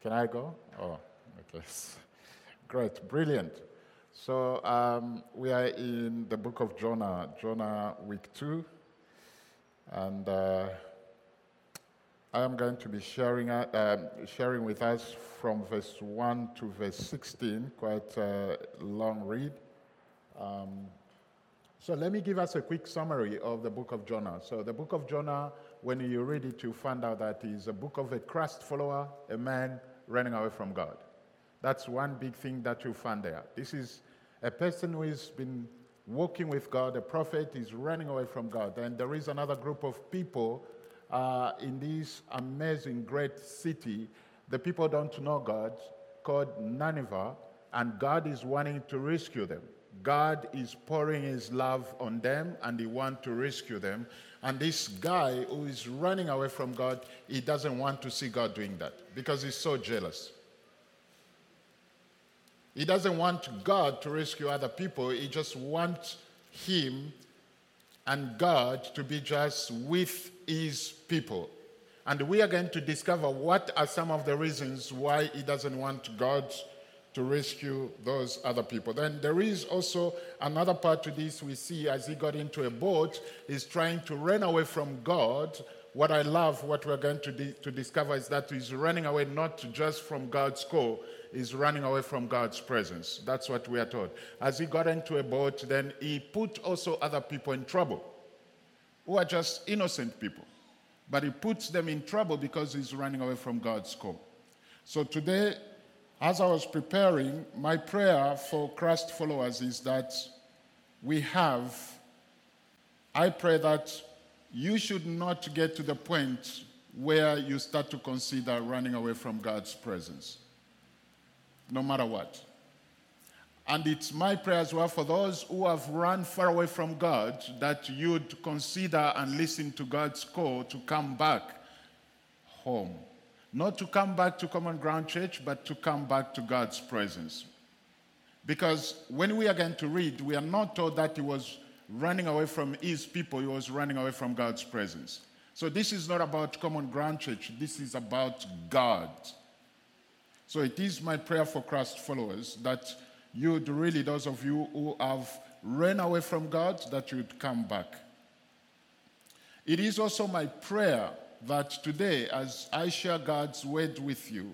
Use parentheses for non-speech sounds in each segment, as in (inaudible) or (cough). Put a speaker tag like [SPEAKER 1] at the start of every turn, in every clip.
[SPEAKER 1] Can I go? Oh, okay. (laughs) Great, brilliant. So um, we are in the book of Jonah, Jonah week two, and uh, I am going to be sharing uh, um, sharing with us from verse one to verse sixteen, quite a long read. Um, so let me give us a quick summary of the book of Jonah. So the book of Jonah, when you read it, you find out that is a book of a Christ follower, a man running away from God. That's one big thing that you find there. This is a person who has been walking with God, a prophet is running away from God. And there is another group of people uh, in this amazing, great city. The people don't know God, called Nineveh, and God is wanting to rescue them. God is pouring his love on them and he wants to rescue them. And this guy who is running away from God, he doesn't want to see God doing that because he's so jealous. He doesn't want God to rescue other people, he just wants him and God to be just with his people. And we are going to discover what are some of the reasons why he doesn't want God to rescue those other people. Then there is also another part to this we see as he got into a boat, he's trying to run away from God. What I love, what we're going to, di- to discover is that he's running away not just from God's call, he's running away from God's presence. That's what we are told. As he got into a boat, then he put also other people in trouble who are just innocent people. But he puts them in trouble because he's running away from God's call. So today, as I was preparing, my prayer for Christ followers is that we have, I pray that you should not get to the point where you start to consider running away from God's presence, no matter what. And it's my prayer as well for those who have run far away from God that you'd consider and listen to God's call to come back home. Not to come back to Common Ground Church, but to come back to God's presence. Because when we are going to read, we are not told that he was running away from his people, he was running away from God's presence. So this is not about Common Ground Church, this is about God. So it is my prayer for Christ followers that you'd really, those of you who have run away from God, that you'd come back. It is also my prayer that today, as I share God's word with you,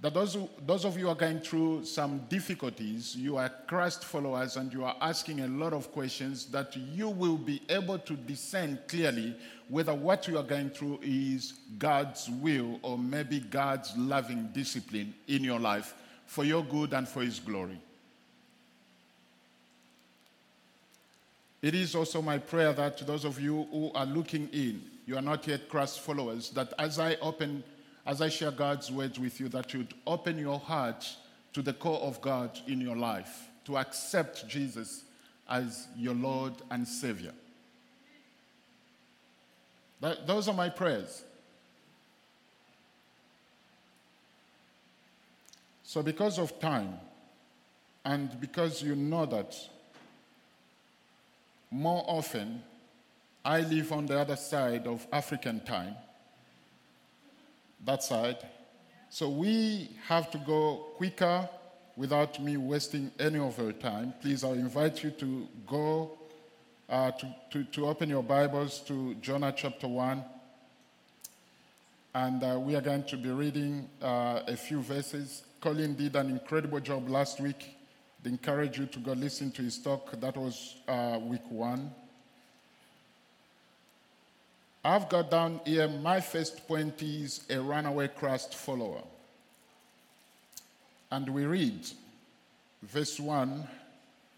[SPEAKER 1] that those, those of you are going through some difficulties, you are Christ followers and you are asking a lot of questions, that you will be able to discern clearly whether what you are going through is God's will or maybe God's loving discipline in your life for your good and for His glory. It is also my prayer that to those of you who are looking in, you are not yet Christ followers, that as I open as I share God's words with you, that you'd open your heart to the core of God in your life, to accept Jesus as your Lord and Savior. That, those are my prayers. So, because of time, and because you know that more often I live on the other side of African time, that side. So we have to go quicker without me wasting any of your time. Please, I'll invite you to go uh, to, to, to, open your Bibles to Jonah chapter 1. And uh, we are going to be reading uh, a few verses. Colin did an incredible job last week. I encourage you to go listen to his talk. That was uh, week one. I've got down here my first point is a runaway Christ follower. And we read verse 1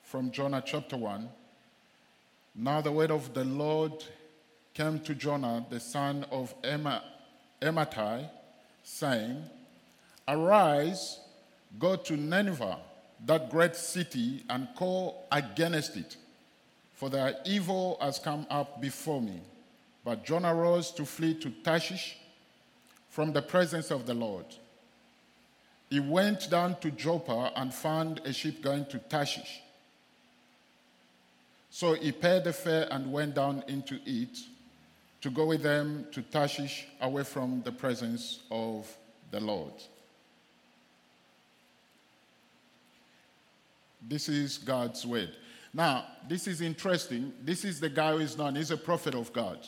[SPEAKER 1] from Jonah chapter 1. Now the word of the Lord came to Jonah, the son of Amittai, saying, Arise, go to Nineveh, that great city, and call against it, for their evil has come up before me. But Jonah rose to flee to Tarshish from the presence of the Lord. He went down to Joppa and found a ship going to Tarshish. So he paid the fare and went down into it to go with them to Tarshish away from the presence of the Lord. This is God's word. Now, this is interesting. This is the guy who is known, he's a prophet of God.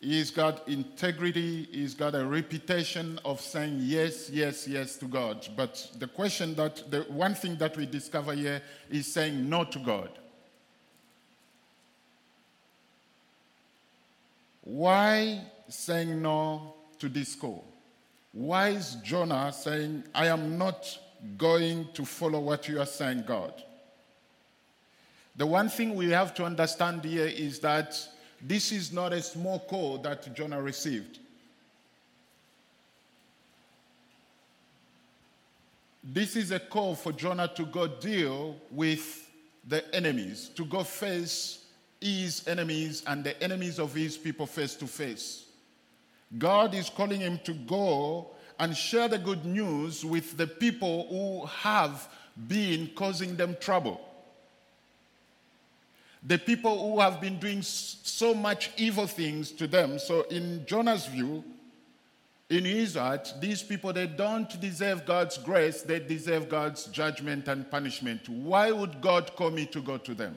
[SPEAKER 1] He's got integrity, he's got a reputation of saying yes, yes, yes to God. But the question that, the one thing that we discover here is saying no to God. Why saying no to this call? Why is Jonah saying, I am not going to follow what you are saying, God? The one thing we have to understand here is that this is not a small call that Jonah received. This is a call for Jonah to go deal with the enemies, to go face his enemies and the enemies of his people face to face. God is calling him to go and share the good news with the people who have been causing them trouble the people who have been doing so much evil things to them. So, in Jonah's view, in his heart, these people, they don't deserve God's grace, they deserve God's judgment and punishment. Why would God call me to go to them?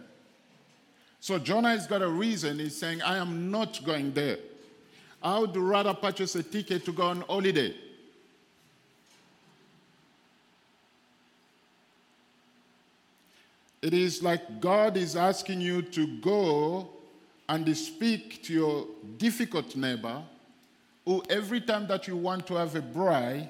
[SPEAKER 1] So, Jonah has got a reason. He's saying, I am not going there. I would rather purchase a ticket to go on holiday. It is like God is asking you to go and speak to your difficult neighbor who, every time that you want to have a braai,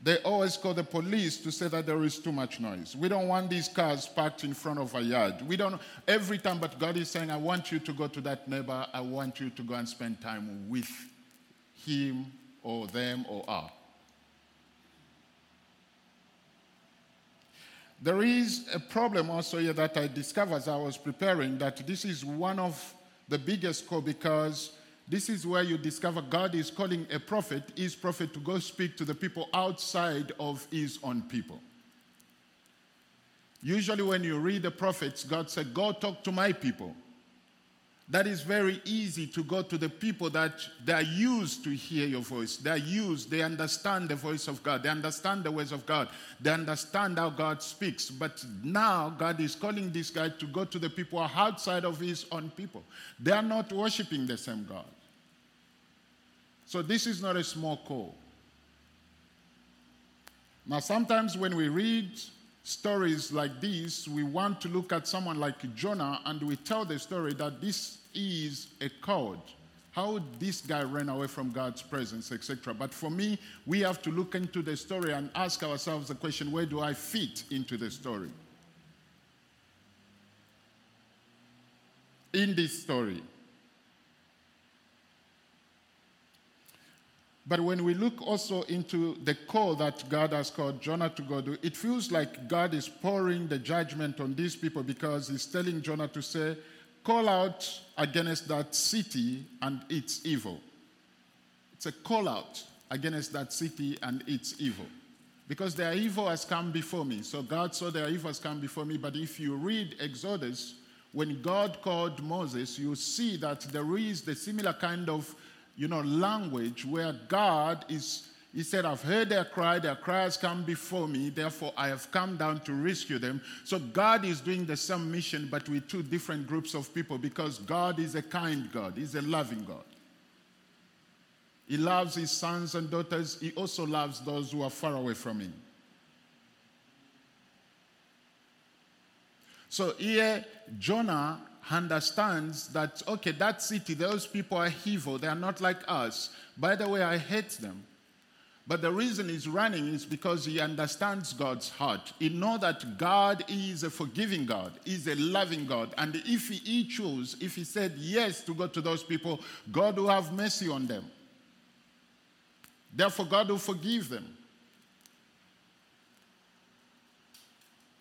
[SPEAKER 1] they always call the police to say that there is too much noise. We don't want these cars parked in front of our yard. We don't, every time, but God is saying, I want you to go to that neighbor. I want you to go and spend time with him or them or her. There is a problem also here that I discovered as I was preparing that this is one of the biggest call because this is where you discover God is calling a prophet, his prophet, to go speak to the people outside of his own people. Usually, when you read the prophets, God said, Go talk to my people that is very easy to go to the people that they are used to hear your voice. They are used, they understand the voice of God, they understand the ways of God, they understand how God speaks. But now God is calling this guy to go to the people outside of his own people. They are not worshiping the same God. So this is not a small call. Now, sometimes when we read stories like this, we want to look at someone like Jonah and we tell the story that this is a code. How this guy ran away from God's presence, etc. But for me, we have to look into the story and ask ourselves the question where do I fit into the story? In this story. But when we look also into the call that God has called Jonah to go do, it feels like God is pouring the judgment on these people because he's telling Jonah to say, call out against that city and its evil. It's a call out against that city and its evil. Because their evil has come before me. So God saw their evil has come before me. But if you read Exodus, when God called Moses, you see that there is the similar kind of you know, language where God is, he said, I've heard their cry, their cries come before me, therefore I have come down to rescue them. So God is doing the same mission, but with two different groups of people because God is a kind God, He's a loving God. He loves his sons and daughters, He also loves those who are far away from Him. So here, Jonah understands that, okay, that city, those people are evil. They are not like us. By the way, I hate them. But the reason he's running is because he understands God's heart. He knows that God is a forgiving God, He's a loving God. And if he chose, if he said yes to go to those people, God will have mercy on them. Therefore, God will forgive them.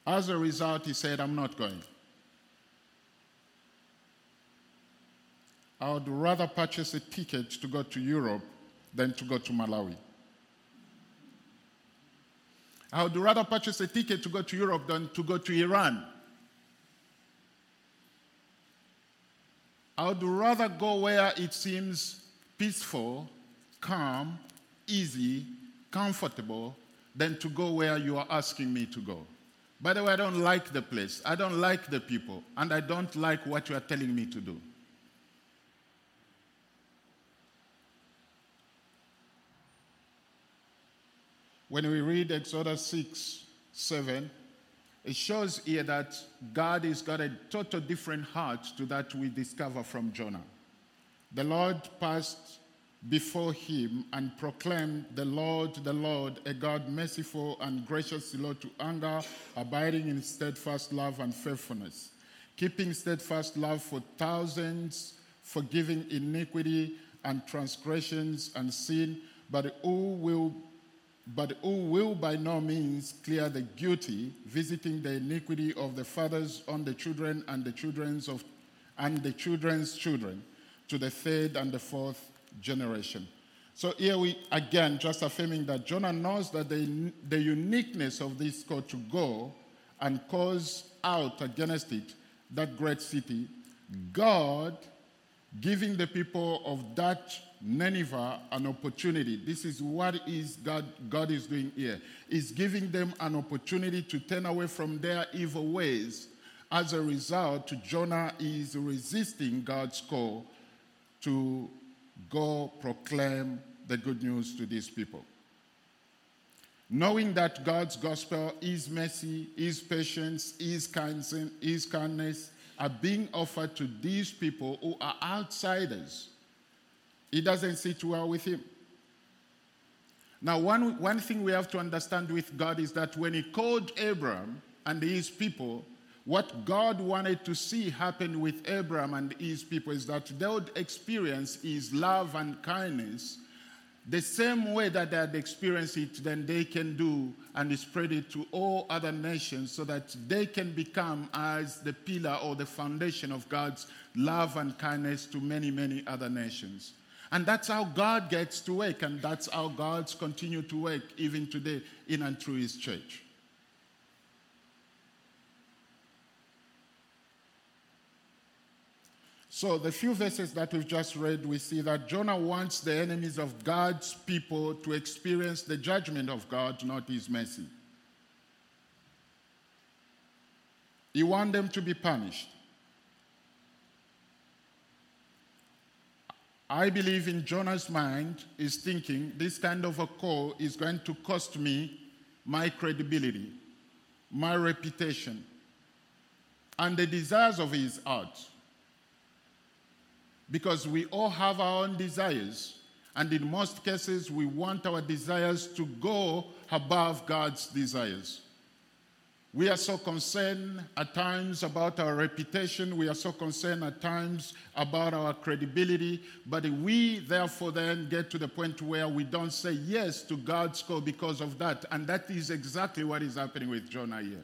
[SPEAKER 1] As a result, he said, I'm not going. I would rather purchase a ticket to go to Europe than to go to Malawi. I would rather purchase a ticket to go to Europe than to go to Iran. I would rather go where it seems peaceful, calm, easy, comfortable than to go where you are asking me to go. By the way, I don't like the place, I don't like the people, and I don't like what you are telling me to do. When we read Exodus 6 7, it shows here that God has got a total different heart to that we discover from Jonah. The Lord passed before him and proclaimed, The Lord, the Lord, a God merciful and gracious, slow to anger, abiding in steadfast love and faithfulness, keeping steadfast love for thousands, forgiving iniquity and transgressions and sin, but who will but who will by no means clear the guilty, visiting the iniquity of the fathers on the children and the children's of and the children's children to the third and the fourth generation. So here we again just affirming that Jonah knows that the, the uniqueness of this call to go and cause out against it that great city, God giving the people of that Nineveh an opportunity. This is what is God, God is doing here. Is giving them an opportunity to turn away from their evil ways. As a result, Jonah is resisting God's call to go proclaim the good news to these people. Knowing that God's gospel is mercy, is patience, is kindness, is kindness, are being offered to these people who are outsiders. It doesn't sit well with him. Now, one, one thing we have to understand with God is that when he called Abraham and his people, what God wanted to see happen with Abraham and his people is that they would experience his love and kindness the same way that they had experienced it, then they can do and spread it to all other nations so that they can become as the pillar or the foundation of God's love and kindness to many, many other nations. And that's how God gets to work, and that's how God's continue to work even today in and through his church. So, the few verses that we've just read, we see that Jonah wants the enemies of God's people to experience the judgment of God, not his mercy. He wants them to be punished. I believe in Jonah's mind is thinking this kind of a call is going to cost me my credibility, my reputation, and the desires of his heart because we all have our own desires. And in most cases, we want our desires to go above God's desires. We are so concerned at times about our reputation. We are so concerned at times about our credibility. But we, therefore, then get to the point where we don't say yes to God's call because of that. And that is exactly what is happening with Jonah here.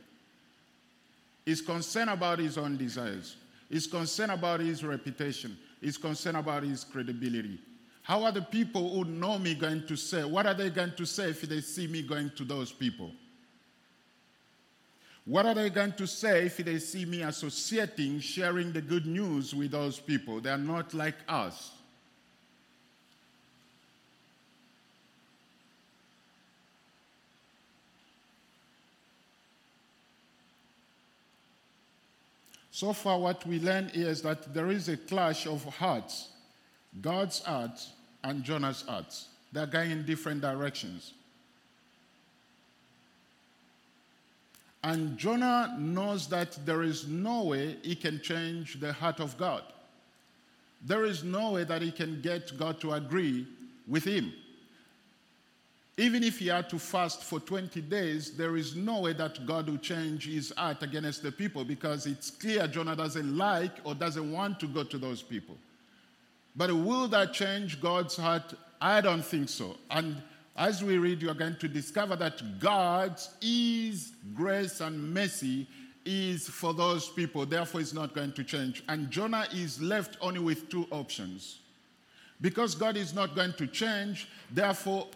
[SPEAKER 1] He's concerned about his own desires, he's concerned about his reputation, is concerned about his credibility. How are the people who know me going to say? What are they going to say if they see me going to those people? What are they going to say if they see me associating, sharing the good news with those people? They are not like us. So far, what we learn is that there is a clash of hearts God's heart and Jonah's heart. They're going in different directions. And Jonah knows that there is no way he can change the heart of God. There is no way that he can get God to agree with him. Even if he had to fast for 20 days, there is no way that God will change his heart against the people because it's clear Jonah doesn't like or doesn't want to go to those people. But will that change God's heart? I don't think so. And as we read, you are going to discover that God's is grace and mercy is for those people. Therefore, it's not going to change. And Jonah is left only with two options. Because God is not going to change, therefore,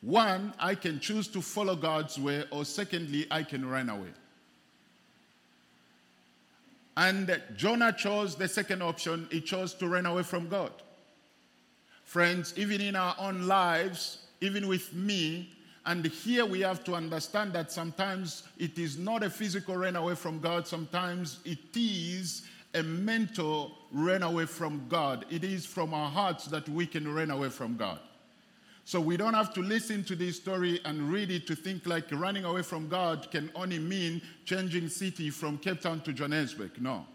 [SPEAKER 1] one, I can choose to follow God's way, or secondly, I can run away. And Jonah chose the second option, he chose to run away from God. Friends, even in our own lives, even with me, And here we have to understand that sometimes it is not a physical run away from God, sometimes it is a mental run away from God. It is from our hearts that we can run away from God. So we don't have to listen to this story and read it to think like running away from God can only mean changing city from Cape Town to Johannesburg. No.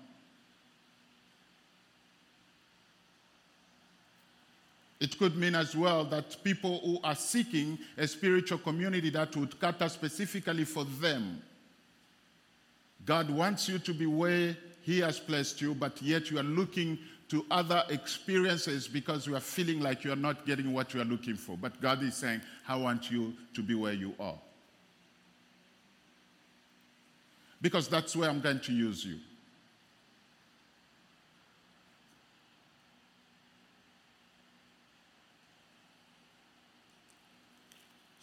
[SPEAKER 1] It could mean as well that people who are seeking a spiritual community that would cater specifically for them. God wants you to be where He has placed you, but yet you are looking to other experiences because you are feeling like you are not getting what you are looking for. But God is saying, I want you to be where you are. Because that's where I'm going to use you.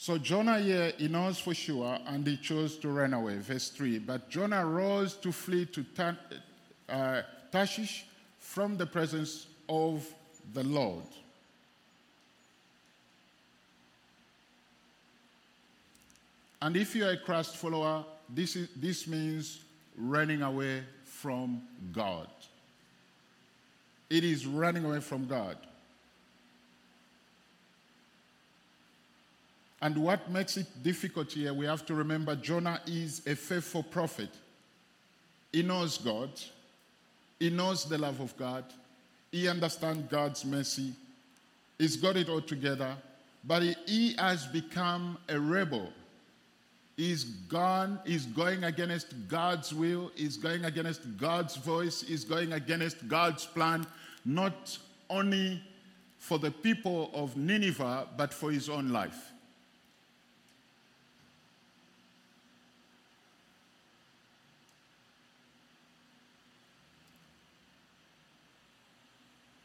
[SPEAKER 1] So Jonah here, he knows for sure, and he chose to run away. Verse 3. But Jonah rose to flee to uh, Tarshish from the presence of the Lord. And if you are a Christ follower, this, is, this means running away from God. It is running away from God. And what makes it difficult here, we have to remember Jonah is a faithful prophet. He knows God, he knows the love of God, he understands God's mercy, he's got it all together, but he, has become a rebel. He's gone, he's going against God's will, he's going against God's voice, he's going against God's plan, not only for the people of Nineveh, but for his own life.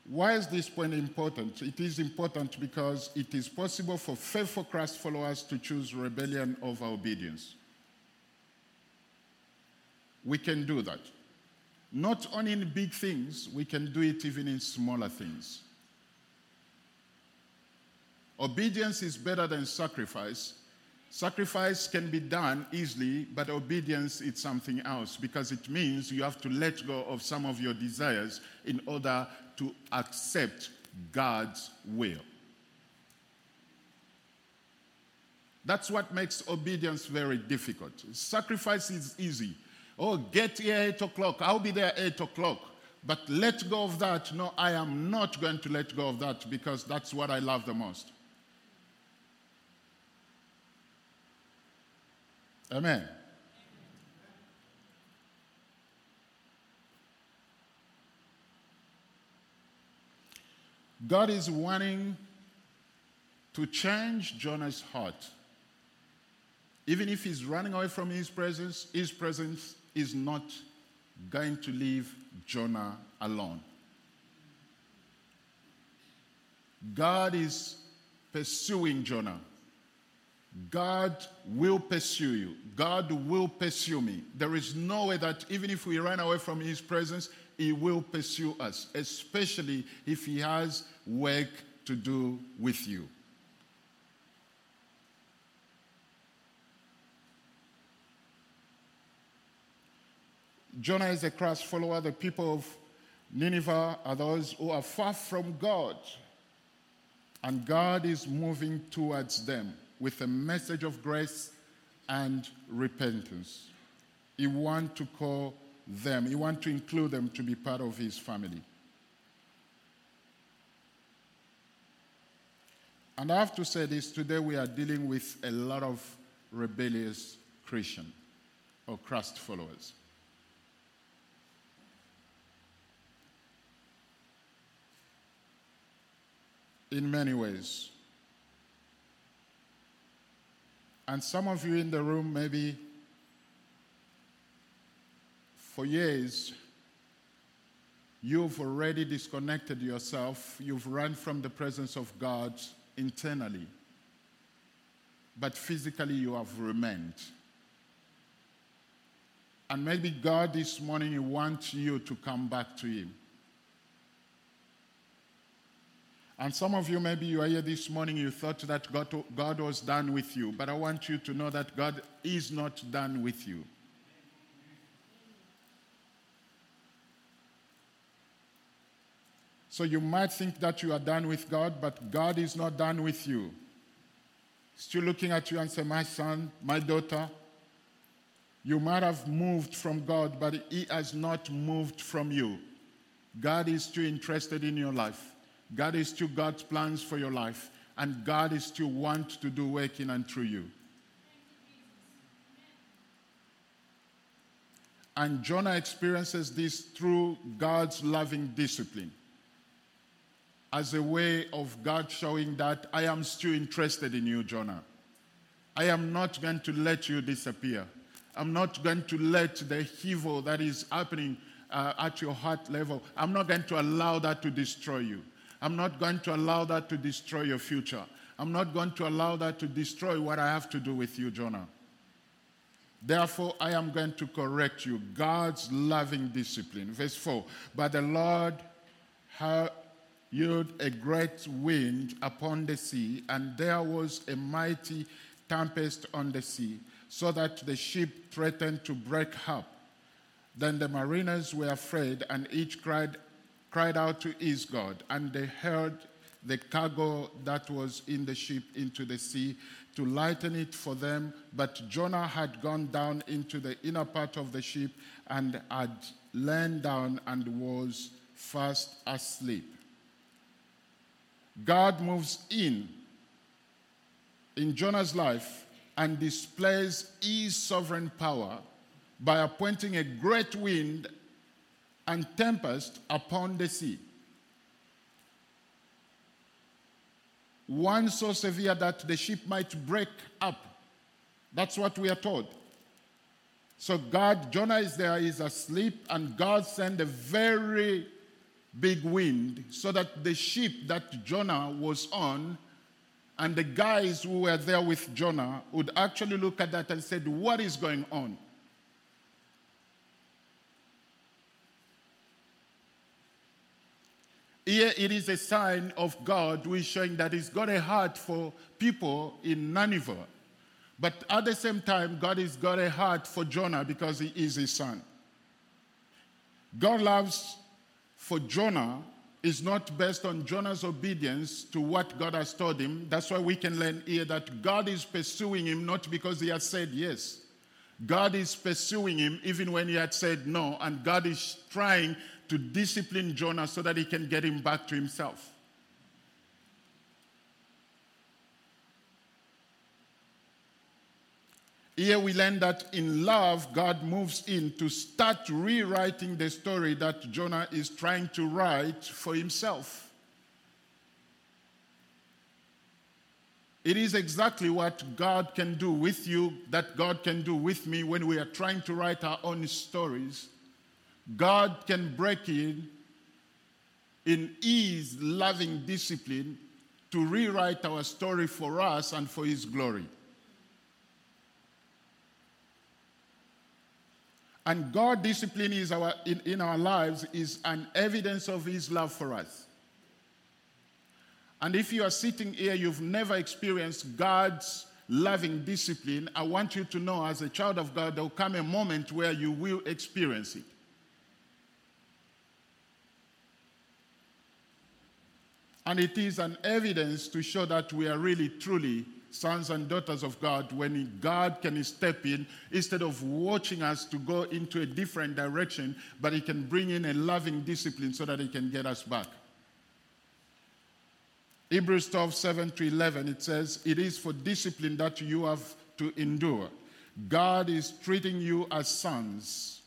[SPEAKER 1] Why is this point important? It is important because it is possible for faithful Christ followers to choose rebellion over obedience. We can do that. Not only in big things, we can do it even in smaller things. Obedience is better than sacrifice. Sacrifice can be done easily, but obedience is something else because it means you have to let go of some of your desires in order to accept God's will. That's what makes obedience very difficult. Sacrifice is easy. Oh, get here 8 o'clock. I'll be there 8 o'clock. But let go of that. No, I am not going to let go of that because that's what I love the most. Amen. God is wanting to change Jonah's heart. Even if he's running away from his presence, his presence is not going to leave Jonah alone. God is pursuing Jonah. God will pursue you. God will pursue me. There is no way that even if we run away from his presence, he will pursue us, especially if He has work to do with you. Jonah is a Christ follower. The people of Nineveh are those who are far from God. And God is moving towards them with a message of grace and repentance. He wants to call them. He wants to include them to be part of his family. And I have to say this today we are dealing with a lot of rebellious Christian or Christ followers. In many ways. And some of you in the room maybe for years, you've already disconnected yourself, you've run from the presence of God internally, but physically you have remained. And maybe God this morning wants you to come back to Him. And some of you, maybe you are here this morning, you thought that God, God was done with you. But I want you to know that God is not done with you. So you might think that you are done with God, but God is not done with you. Still looking at you and say, My son, my daughter, you might have moved from God, but He has not moved from you. God is still interested in your life. God is still God's plans for your life. And God is still want to do working and through you. And Jonah experiences this through God's loving discipline as a way of God showing that I am still interested in you, Jonah. I am not going to let you disappear. I'm not going to let the evil that is happening uh, at your heart level, I'm not going to allow that to destroy you. I'm not going to allow that to destroy your future. I'm not going to allow that to destroy what I have to do with you, Jonah. Therefore, I am going to correct you. God's loving discipline. Verse 4 But the Lord hurled a great wind upon the sea, and there was a mighty tempest on the sea, so that the ship threatened to break up. Then the mariners were afraid, and each cried cried out to his God, and they hurled the cargo that was in the ship into the sea to lighten it for them. But Jonah had gone down into the inner part of the ship and had lain down and was fast asleep. God moves in in Jonah's life and displays his sovereign power by appointing a great wind and tempest upon the sea. One so severe that the ship might break up. That's what we are told. So God, Jonah is there, he's asleep, and God sent a very big wind so that the ship that Jonah was on and the guys who were there with Jonah would actually look at that and said, What is going on? Here it is a sign of God who is showing that He's got a heart for people in Nineveh. But at the same time, God has got a heart for Jonah because he is his son. God loves for Jonah is not based on Jonah's obedience to what God has told him. That's why we can learn here that God is pursuing him not because he has said yes. God is pursuing him even when he had said no, and God is trying to discipline Jonah so that he can get him back to himself. Here we learn that in love, God moves in to start rewriting the story that Jonah is trying to write for himself. It is exactly what God can do with you, that God can do with me when we are trying to write our own stories. God can break in in His loving discipline to rewrite our story for us and for His glory. And God discipline is our, in, in our lives is an evidence of His love for us. And if you are sitting here, you've never experienced God's loving discipline, I want you to know as a child of God, there will come a moment where you will experience it. And it is an evidence to show that we are really, truly sons and daughters of God when God can step in instead of watching us to go into a different direction, but He can bring in a loving discipline so that He can get us back. Hebrews 12, 7 to 11, it says, It is for discipline that you have to endure. God is treating you as sons.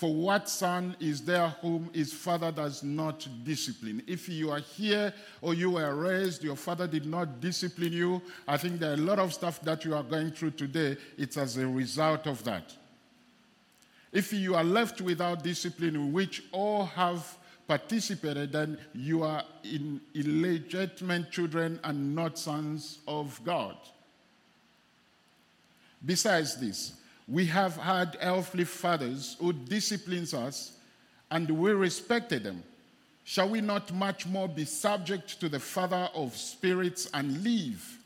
[SPEAKER 1] For what son is there whom his father does not discipline? If you are here or you were raised, your father did not discipline you, I think there are a lot of stuff that you are going through today. It's as a result of that. If you are left without discipline, in which all have participated, then you are in illegitimate children and not sons of God. Besides this, we have had earthly fathers who disciplines us and we respected them. Shall we not much more be subject to the Father of spirits and live?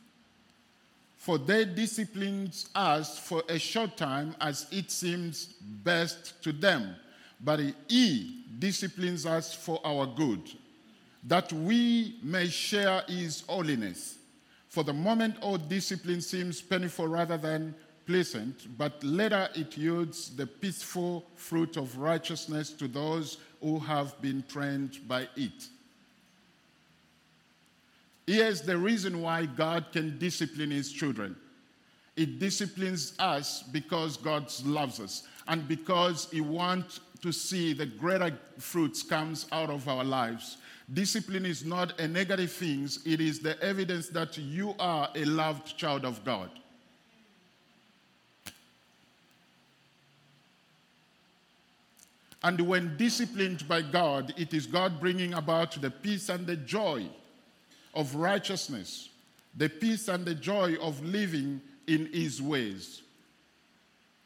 [SPEAKER 1] For they discipline us for a short time as it seems best to them, but he disciplines us for our good, that we may share his holiness. For the moment, all discipline seems painful rather than pleasant, but later it yields the peaceful fruit of righteousness to those who have been trained by it. Here's the reason why God can discipline his children. It disciplines us because God loves us and because he wants to see the greater fruits comes out of our lives. Discipline is not a negative thing, it is the evidence that you are a loved child of God. And when disciplined by God, it is God bringing about the peace and the joy of righteousness, the peace and the joy of living in his ways.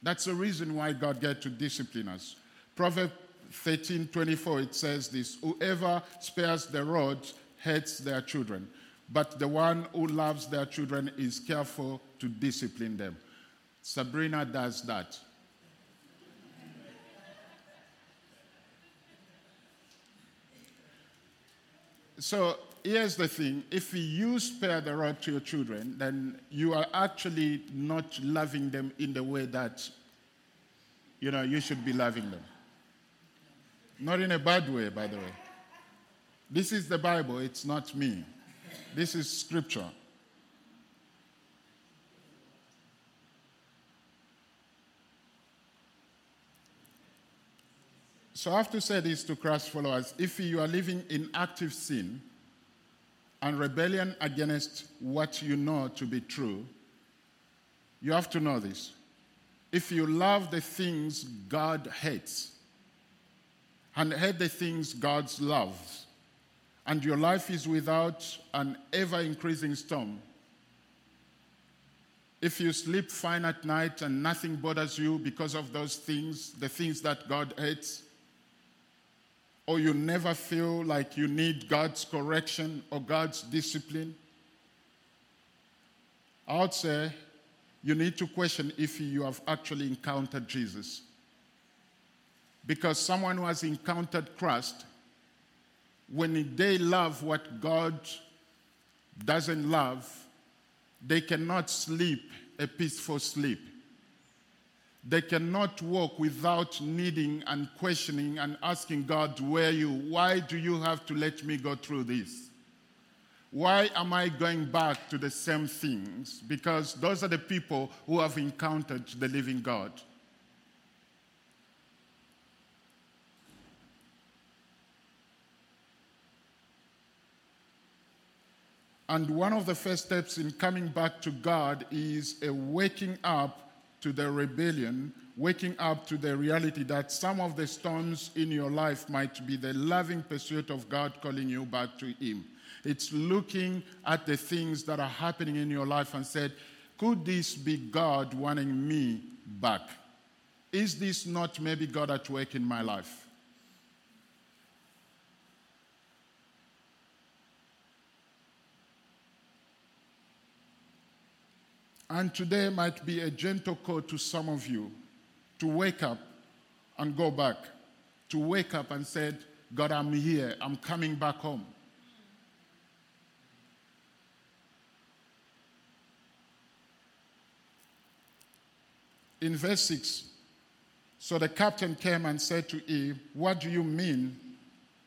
[SPEAKER 1] That's the reason why God get to discipline us. Proverbs 13 24, it says this Whoever spares the rod hates their children, but the one who loves their children is careful to discipline them. Sabrina does that. So here's the thing if you spare the rod to your children, then you are actually not loving them in the way that you know you should be loving them. Not in a bad way, by the way. This is the Bible, it's not me. This is scripture. So I have to say this to Christ followers. If you are living in active sin and rebellion against what you know to be true, you have to know this. If you love the things God hates and hate the things God loves, and your life is without an ever increasing storm, if you sleep fine at night and nothing bothers you because of those things, the things that God hates, or you never feel like you need God's correction or God's discipline, I would say you need to question if you have actually encountered Jesus. Because someone who has encountered Christ, when they love what God doesn't love, they cannot sleep a peaceful sleep. They cannot walk without needing and questioning and asking God, Where you? Why do you have to let me go through this? Why am I going back to the same things? Because those are the people who have encountered the living God. And one of the first steps in coming back to God is a waking up to the rebellion, waking up to the reality that some of the storms in your life might be the loving pursuit of God calling you back to Him. It's looking at the things that are happening in your life and said, could this be God wanting me back? Is this not maybe God at work in my life? And today might be a gentle call to some of you to wake up and go back. To wake up and say, God, I'm here. I'm coming back home. In verse 6, so the captain came and said to Eve, What do you mean,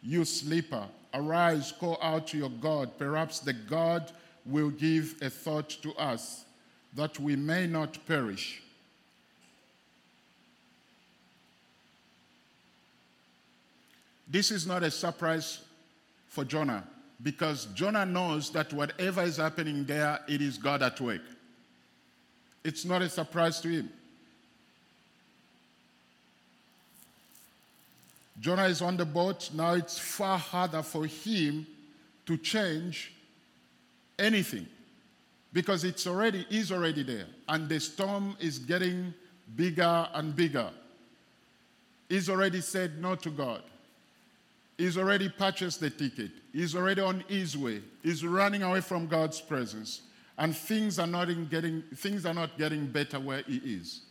[SPEAKER 1] you sleeper? Arise, call out to your God. Perhaps the God will give a thought to us that we may not perish. This is not a surprise for Jonah because Jonah knows that whatever is happening there, it is God at work. It's not a surprise to him. Jonah is on the boat. Now it's far harder for him to change anything because it's already is already there and the storm is getting bigger and bigger he's already said no to god
[SPEAKER 2] He's already purchased the ticket. He's already on his way. He's running away from God's presence. And things are not getting things are not getting better where he is.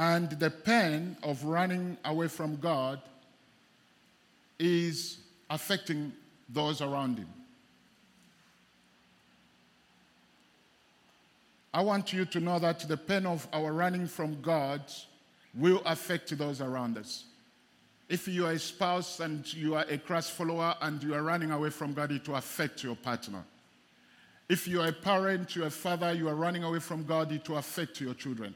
[SPEAKER 2] And the pain of running away from God is affecting those around him. I want you to know that the pain of our running from God will affect those around us. If you are a spouse and you are a Christ follower and you are running away from God, it will affect your partner. If you are a parent, you are a father, you are running away from God, it will affect your children.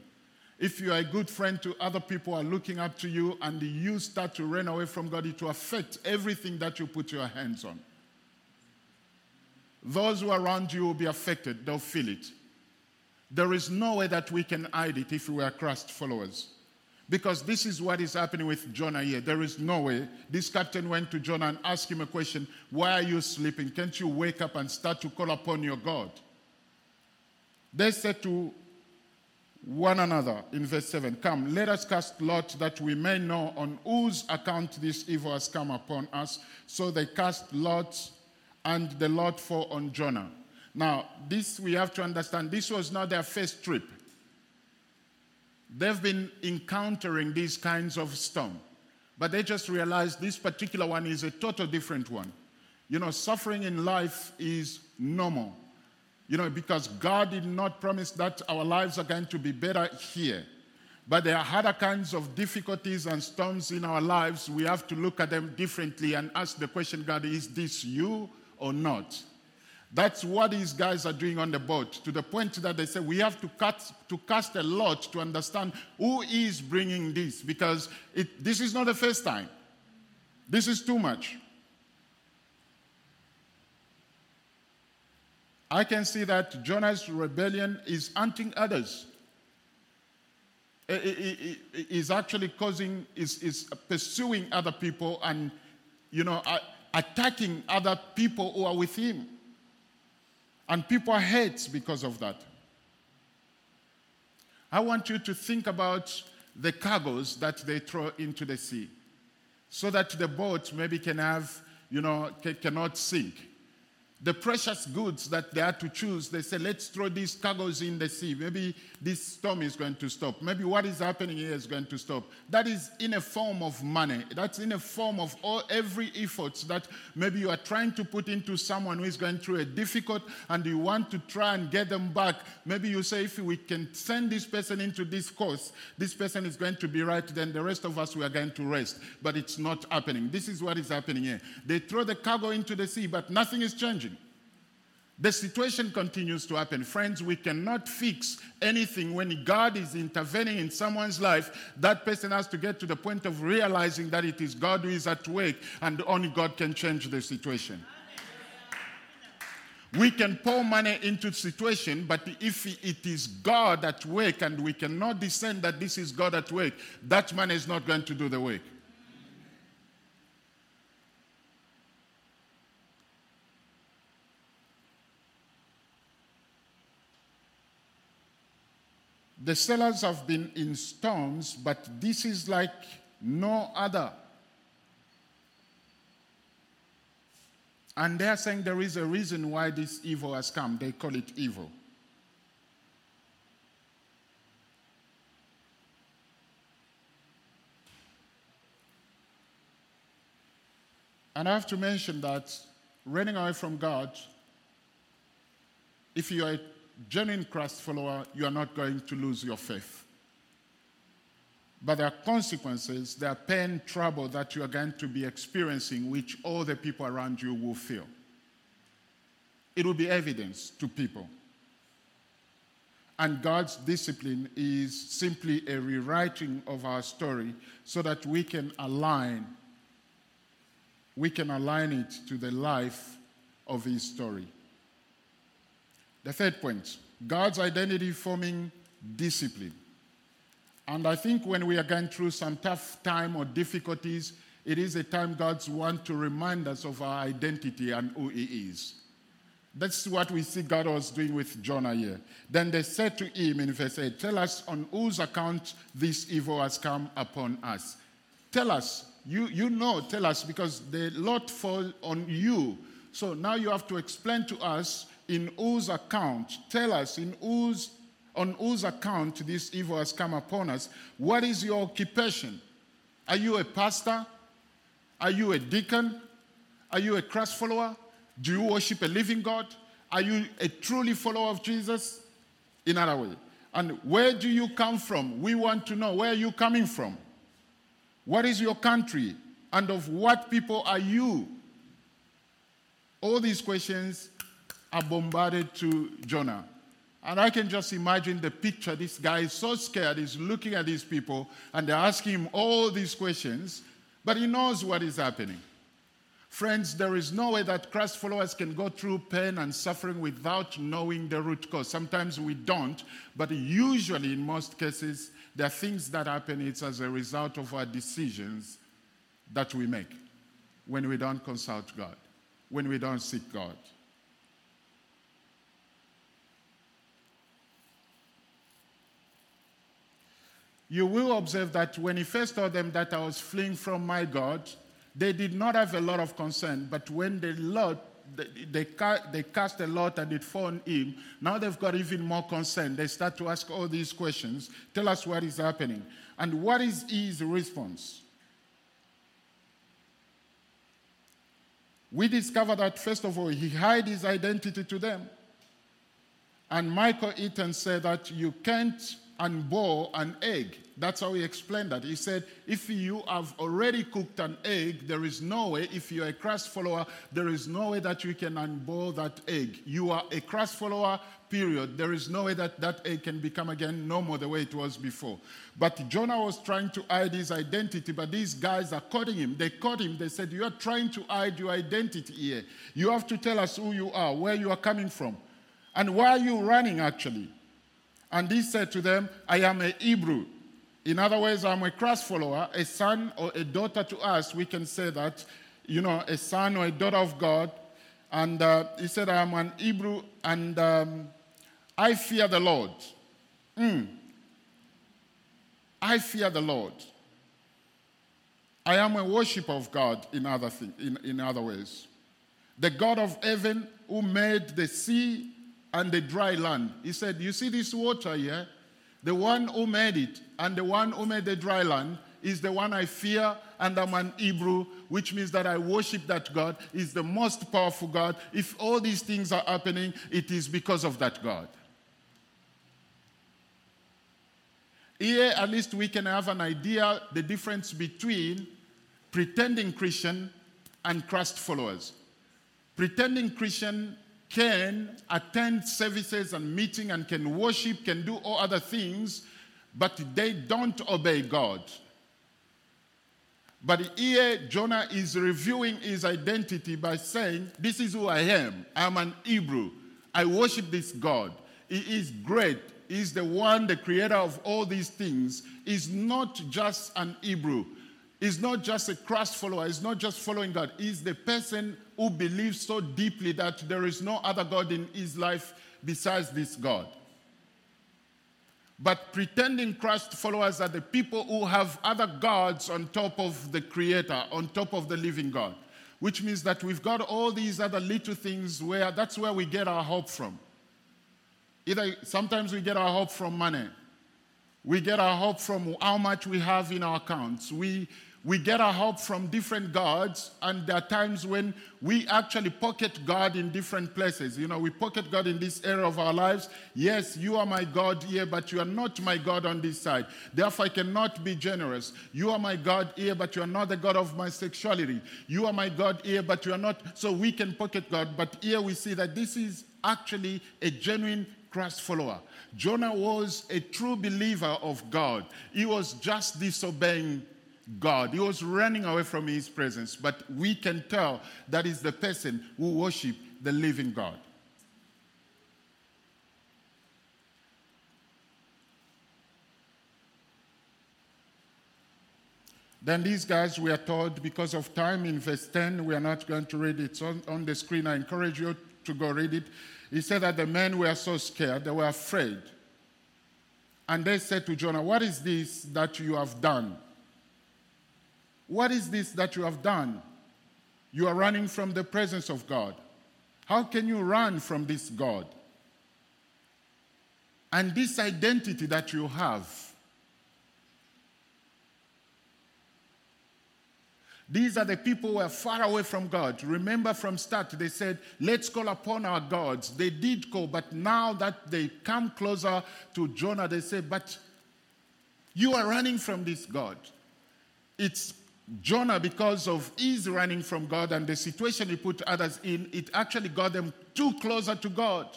[SPEAKER 2] If you are a good friend to other people are looking up to you and you start to run away from God, it will affect everything that you put your hands on. Those who are around you will be affected, they'll feel it. There is no way that we can hide it if we are Christ followers. Because this is what is happening with Jonah here. There is no way. This captain went to Jonah and asked him a question Why are you sleeping? Can't you wake up and start to call upon your God? They said to one another in verse 7 Come, let us cast lot that we may know on whose account this evil has come upon us. So they cast lots, and the lot fell on Jonah. Now, this we have to understand this was not their first trip. They've been encountering these kinds of storm, but they just realized this particular one is a total different one. You know, suffering in life is normal. You know, because God did not promise that our lives are going to be better here. But there are other kinds of difficulties and storms in our lives. We have to look at them differently and ask the question God, is this you or not? That's what these guys are doing on the boat to the point that they say we have to, cut, to cast a lot to understand who is bringing this because it, this is not the first time. This is too much. I can see that Jonah's rebellion is hunting others. Is actually causing, is, is pursuing other people and, you know, attacking other people who are with him. And people hate because of that. I want you to think about the cargoes that they throw into the sea so that the boat maybe can have, you know, cannot sink the precious goods that they had to choose, they said, let's throw these cargoes in the sea. Maybe this storm is going to stop. Maybe what is happening here is going to stop. That is in a form of money. That's in a form of all, every effort that maybe you are trying to put into someone who is going through a difficult and you want to try and get them back. Maybe you say, if we can send this person into this course, this person is going to be right, then the rest of us we are going to rest. But it's not happening. This is what is happening here. They throw the cargo into the sea, but nothing is changing. The situation continues to happen. Friends, we cannot fix anything when God is intervening in someone's life. That person has to get to the point of realizing that it is God who is at work and only God can change the situation. We can pour money into the situation, but if it is God at work and we cannot discern that this is God at work, that money is not going to do the work. The sailors have been in storms, but this is like no other. And they're saying there is a reason why this evil has come. They call it evil. And I have to mention that running away from God, if you are genuine Christ follower, you are not going to lose your faith. But there are consequences, there are pain, trouble that you are going to be experiencing, which all the people around you will feel. It will be evidence to people. And God's discipline is simply a rewriting of our story so that we can align we can align it to the life of his story. The third point God's identity forming discipline. And I think when we are going through some tough time or difficulties, it is a time God's want to remind us of our identity and who He is. That's what we see God was doing with Jonah here. Then they said to him in verse 8, Tell us on whose account this evil has come upon us. Tell us. You, you know, tell us, because the lot fall on you. So now you have to explain to us in whose account, tell us in whose, on whose account this evil has come upon us. What is your occupation? Are you a pastor? Are you a deacon? Are you a Christ follower? Do you worship a living God? Are you a truly follower of Jesus? In other way. And where do you come from? We want to know where are you coming from? What is your country? And of what people are you? All these questions are bombarded to Jonah. And I can just imagine the picture. This guy is so scared. He's looking at these people, and they're asking him all these questions, but he knows what is happening. Friends, there is no way that Christ followers can go through pain and suffering without knowing the root cause. Sometimes we don't, but usually, in most cases, there are things that happen. It's as a result of our decisions that we make when we don't consult God, when we don't seek God. You will observe that when he first told them that I was fleeing from my God, they did not have a lot of concern, but when the they, they, they cast a lot and it fell on him, now they've got even more concern. They start to ask all these questions. Tell us what is happening. And what is his response? We discover that, first of all, he hid his identity to them. And Michael Eaton said that you can't unboil an egg. That's how he explained that. He said, if you have already cooked an egg, there is no way, if you're a Christ follower, there is no way that you can unboil that egg. You are a Christ follower, period. There is no way that that egg can become again normal the way it was before. But Jonah was trying to hide his identity, but these guys are caught him. They caught him. They said, You are trying to hide your identity here. You have to tell us who you are, where you are coming from. And why are you running, actually? And he said to them, I am a Hebrew. In other words, I'm a Christ follower, a son or a daughter to us. We can say that, you know, a son or a daughter of God. And uh, he said, I am an Hebrew and um, I fear the Lord. Mm. I fear the Lord. I am a worshiper of God in other, thing, in, in other ways. The God of heaven who made the sea and the dry land. He said, You see this water here? The one who made it and the one who made the dry land is the one I fear, and I'm an Hebrew, which means that I worship that God, is the most powerful God. If all these things are happening, it is because of that God. Here, at least we can have an idea the difference between pretending Christian and Christ followers. Pretending Christian can attend services and meeting and can worship, can do all other things, but they don't obey God. But here, Jonah is reviewing his identity by saying, This is who I am. I'm an Hebrew. I worship this God. He is great. He's the one, the creator of all these things. He's not just an Hebrew. He's not just a Christ follower. He's not just following God. He's the person who believes so deeply that there is no other God in his life besides this God. But pretending Christ followers are the people who have other gods on top of the Creator, on top of the living God, which means that we've got all these other little things where that's where we get our hope from. Either sometimes we get our hope from money, we get our hope from how much we have in our accounts. We we get our help from different gods, and there are times when we actually pocket God in different places. You know, we pocket God in this area of our lives. Yes, you are my God here, but you are not my God on this side. Therefore, I cannot be generous. You are my God here, but you are not the God of my sexuality. You are my God here, but you are not. So we can pocket God, but here we see that this is actually a genuine Christ follower. Jonah was a true believer of God. He was just disobeying God. He was running away from his presence, but we can tell that is the person who worship the living God. Then these guys, we are told, because of time in verse 10, we are not going to read it on, on the screen. I encourage you to go read it. He said that the men were so scared, they were afraid. And they said to Jonah, What is this that you have done? What is this that you have done? You are running from the presence of God. How can you run from this God? And this identity that you have, These are the people who are far away from God. Remember from start, they said, let's call upon our gods. They did call, but now that they come closer to Jonah, they say, but you are running from this God. It's Jonah, because of his running from God and the situation he put others in, it actually got them too closer to God.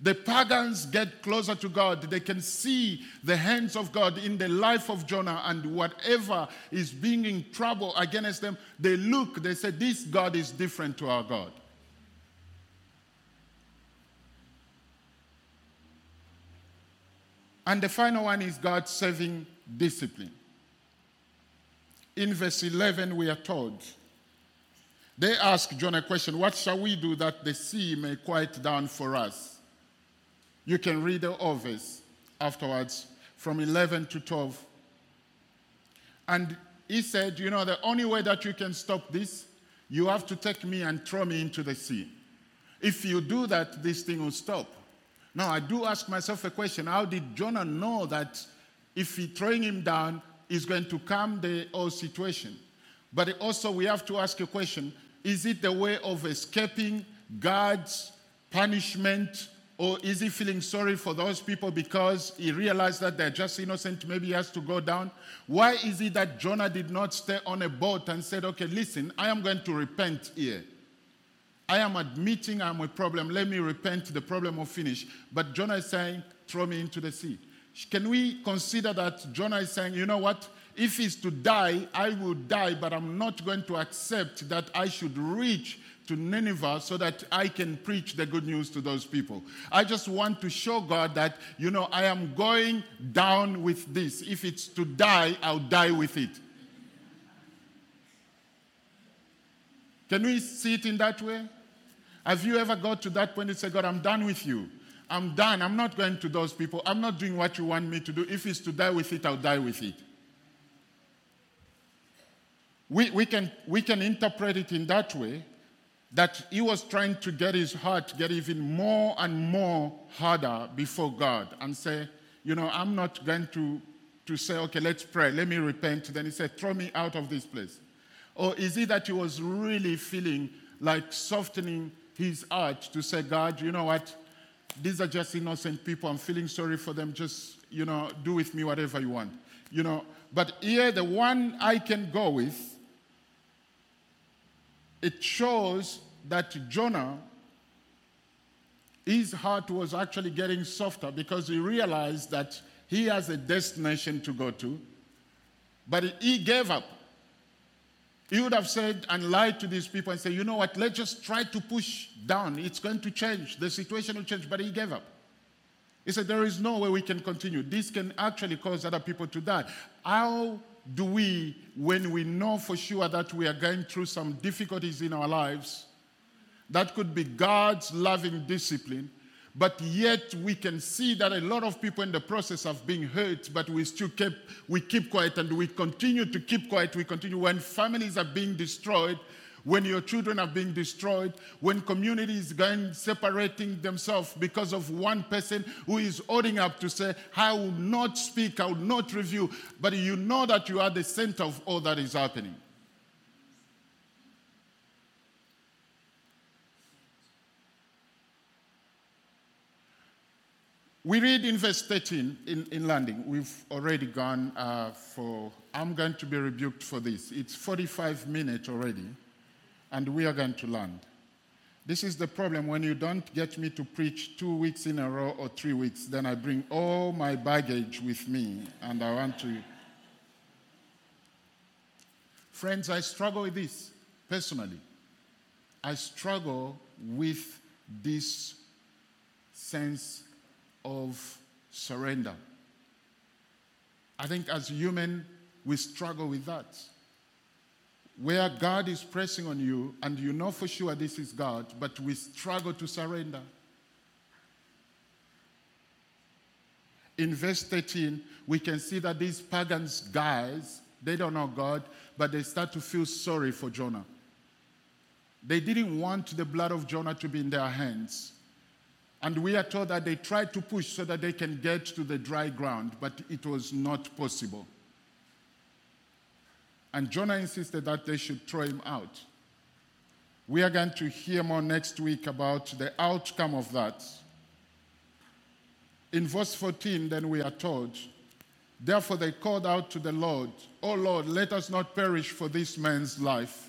[SPEAKER 2] The pagans get closer to God. They can see the hands of God in the life of Jonah, and whatever is being in trouble against them, they look, they say, This God is different to our God. And the final one is God's saving discipline. In verse 11, we are told, they ask John a question What shall we do that the sea may quiet down for us? You can read the others afterwards from 11 to 12. And he said, You know, the only way that you can stop this, you have to take me and throw me into the sea. If you do that, this thing will stop. Now, I do ask myself a question how did Jonah know that if he throwing him down is going to calm the whole situation? But also, we have to ask a question is it the way of escaping God's punishment or is he feeling sorry for those people because he realized that they're just innocent? Maybe he has to go down. Why is it that Jonah did not stay on a boat and said, okay, listen, I am going to repent here. I am admitting I'm a problem. Let me repent. The problem will finish. But Jonah is saying, throw me into the sea. Can we consider that Jonah is saying, you know what? If he's to die, I will die, but I'm not going to accept that I should reach to Nineveh so that I can preach the good news to those people. I just want to show God that, you know, I am going down with this. If it's to die, I'll die with it. Can we see it in that way? Have you ever got to that point and say, God, I'm done with you? I'm done. I'm not going to those people. I'm not doing what you want me to do. If it's to die with it, I'll die with it. We, we, can, we can interpret it in that way that he was trying to get his heart get even more and more harder before God and say, you know, I'm not going to, to say, okay, let's pray, let me repent. Then he said, throw me out of this place. Or is it that he was really feeling like softening his heart to say, God, you know what? These are just innocent people. I'm feeling sorry for them. Just, you know, do with me whatever you want. You know, but here, the one I can go with it shows that Jonah, his heart was actually getting softer because he realized that he has a destination to go to, but he gave up. He would have said and lied to these people and said, you know what, let's just try to push down. It's going to change. The situation will change. But he gave up. He said, there is no way we can continue. This can actually cause other people to die. How do we, when we know for sure that we are going through some difficulties in our lives, that could be God's loving discipline, but yet we can see that a lot of people in the process of being hurt, but we still keep, we keep quiet and we continue to keep quiet. We continue when families are being destroyed, when your children are being destroyed, when communities going separating themselves because of one person who is holding up to say, I will not speak, I will not review, but you know that you are the center of all that is happening. We read in verse 13 in, in landing. We've already gone uh, for, I'm going to be rebuked for this. It's 45 minutes already and we are going to land. This is the problem when you don't get me to preach two weeks in a row or three weeks, then I bring all my baggage with me and I want to. Friends, I struggle with this personally. I struggle with this sense of surrender. I think as human, we struggle with that where God is pressing on you and you know for sure this is God, but we struggle to surrender. In verse 13, we can see that these pagans guys, they don't know God, but they start to feel sorry for Jonah. They didn't want the blood of Jonah to be in their hands. And we are told that they tried to push so that they can get to the dry ground, but it was not possible. And Jonah insisted that they should throw him out. We are going to hear more next week about the outcome of that. In verse 14, then we are told, Therefore they called out to the Lord, O Lord, let us not perish for this man's life,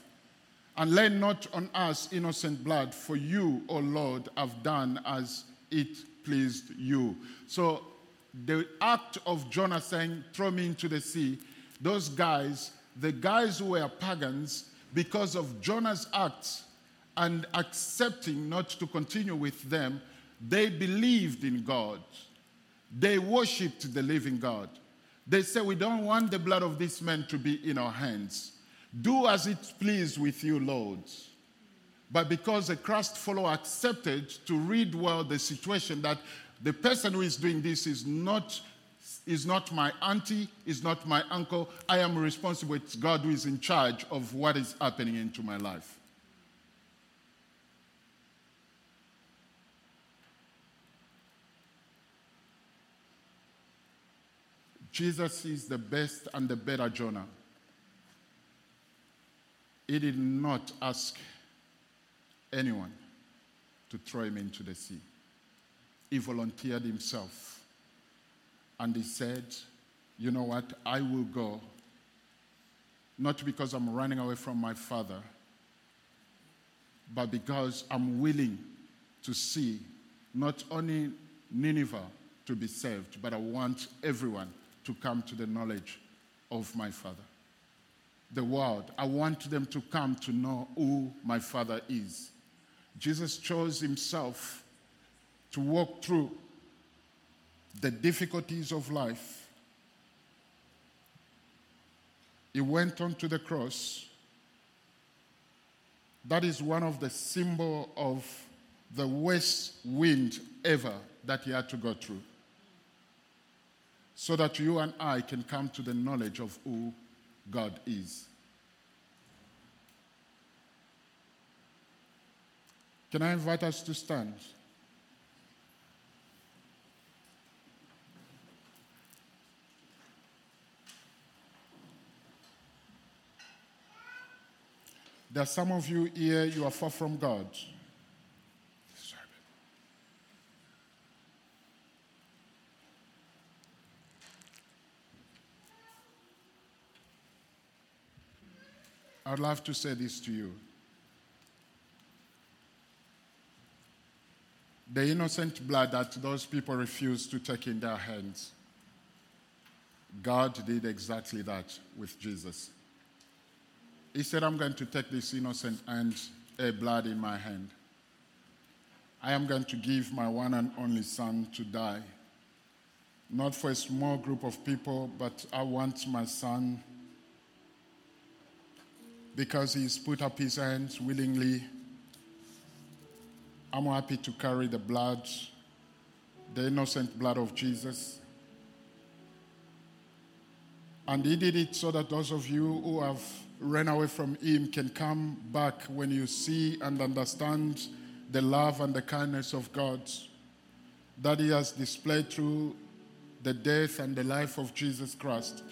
[SPEAKER 2] and lay not on us innocent blood, for you, O Lord, have done as it pleased you. So the act of Jonah saying, Throw me into the sea, those guys the guys who were pagans, because of Jonah's acts and accepting not to continue with them, they believed in God. They worshiped the living God. They said, We don't want the blood of this man to be in our hands. Do as it please with you, Lord. But because the Christ follower accepted to read well the situation that the person who is doing this is not is not my auntie, is not my uncle. I am responsible. It's God who is in charge of what is happening into my life. Jesus is the best and the better Jonah. He did not ask anyone to throw him into the sea. He volunteered himself and he said, You know what? I will go, not because I'm running away from my father, but because I'm willing to see not only Nineveh to be saved, but I want everyone to come to the knowledge of my father. The world, I want them to come to know who my father is. Jesus chose himself to walk through the difficulties of life. He went on to the cross. That is one of the symbol of the worst wind ever that he had to go through. So that you and I can come to the knowledge of who God is. Can I invite us to stand? There are some of you here, you are far from God. I'd love to say this to you. The innocent blood that those people refused to take in their hands, God did exactly that with Jesus. He said, I'm going to take this innocent and a blood in my hand. I am going to give my one and only son to die. Not for a small group of people, but I want my son because he's put up his hands willingly. I'm happy to carry the blood, the innocent blood of Jesus. And he did it so that those of you who have ran away from him can come back when you see and understand the love and the kindness of God that he has displayed through the death and the life of Jesus Christ.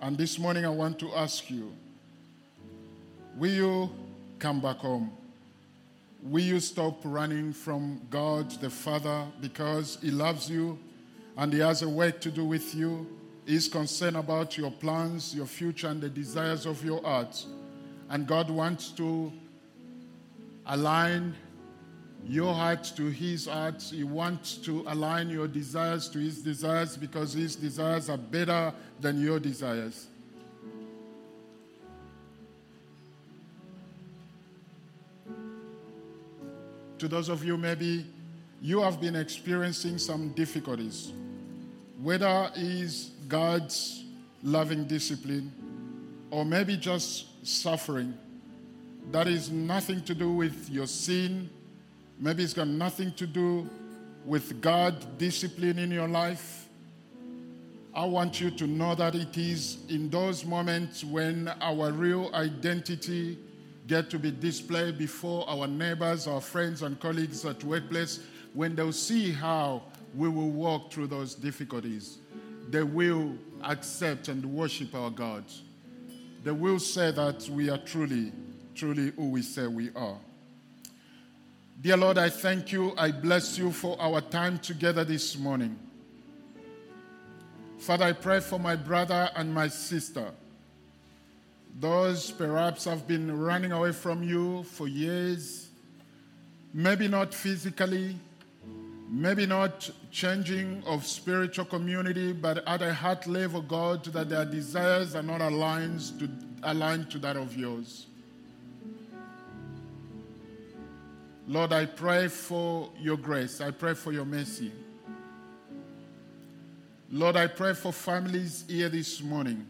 [SPEAKER 2] And this morning I want to ask you will you come back home? Will you stop running from God the Father because He loves you and He has a work to do with you? He's concerned about your plans, your future, and the desires of your heart. And God wants to align your heart to His heart. He wants to align your desires to His desires because His desires are better than your desires. To those of you, maybe you have been experiencing some difficulties, whether is God's loving discipline or maybe just suffering that is nothing to do with your sin. Maybe it's got nothing to do with God discipline in your life. I want you to know that it is in those moments when our real identity get to be displayed before our neighbors, our friends and colleagues at workplace, when they'll see how we will walk through those difficulties, they will accept and worship our God. They will say that we are truly, truly who we say we are. Dear Lord, I thank you. I bless you for our time together this morning. Father, I pray for my brother and my sister. Those perhaps have been running away from you for years, maybe not physically, maybe not changing of spiritual community, but at a heart level, God, that their desires are not aligned to, aligned to that of yours. Lord, I pray for your grace. I pray for your mercy. Lord, I pray for families here this morning.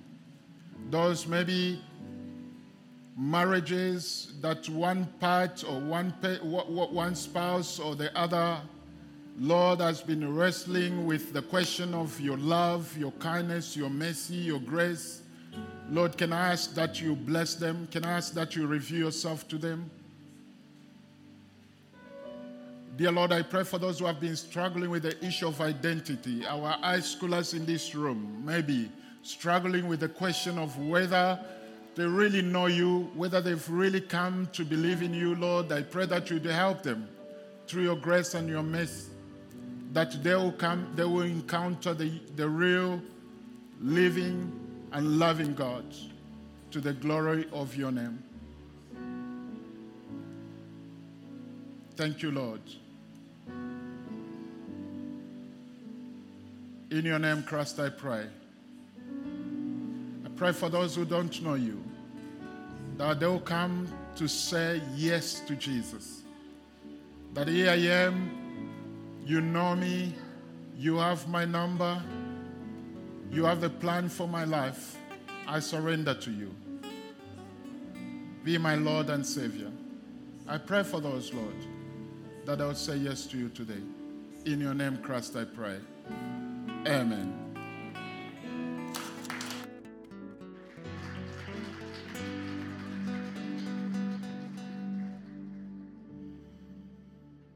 [SPEAKER 2] Those maybe marriages that one part or one, one spouse or the other, Lord, has been wrestling with the question of your love, your kindness, your mercy, your grace. Lord, can I ask that you bless them? Can I ask that you reveal yourself to them? Dear Lord, I pray for those who have been struggling with the issue of identity. Our high schoolers in this room, maybe struggling with the question of whether they really know you, whether they've really come to believe in you, Lord. I pray that you'd help them through your grace and your mercy, that they will come, they will encounter the, the real, living, and loving God to the glory of your name. Thank you, Lord. In your name, Christ, I pray. I pray for those who don't know you, that they will come to say yes to Jesus. That here I am, you know me, you have my number, you have the plan for my life. I surrender to you. Be my Lord and Savior. I pray for those, Lord, that I will say yes to you today. In your name, Christ, I pray. Amen.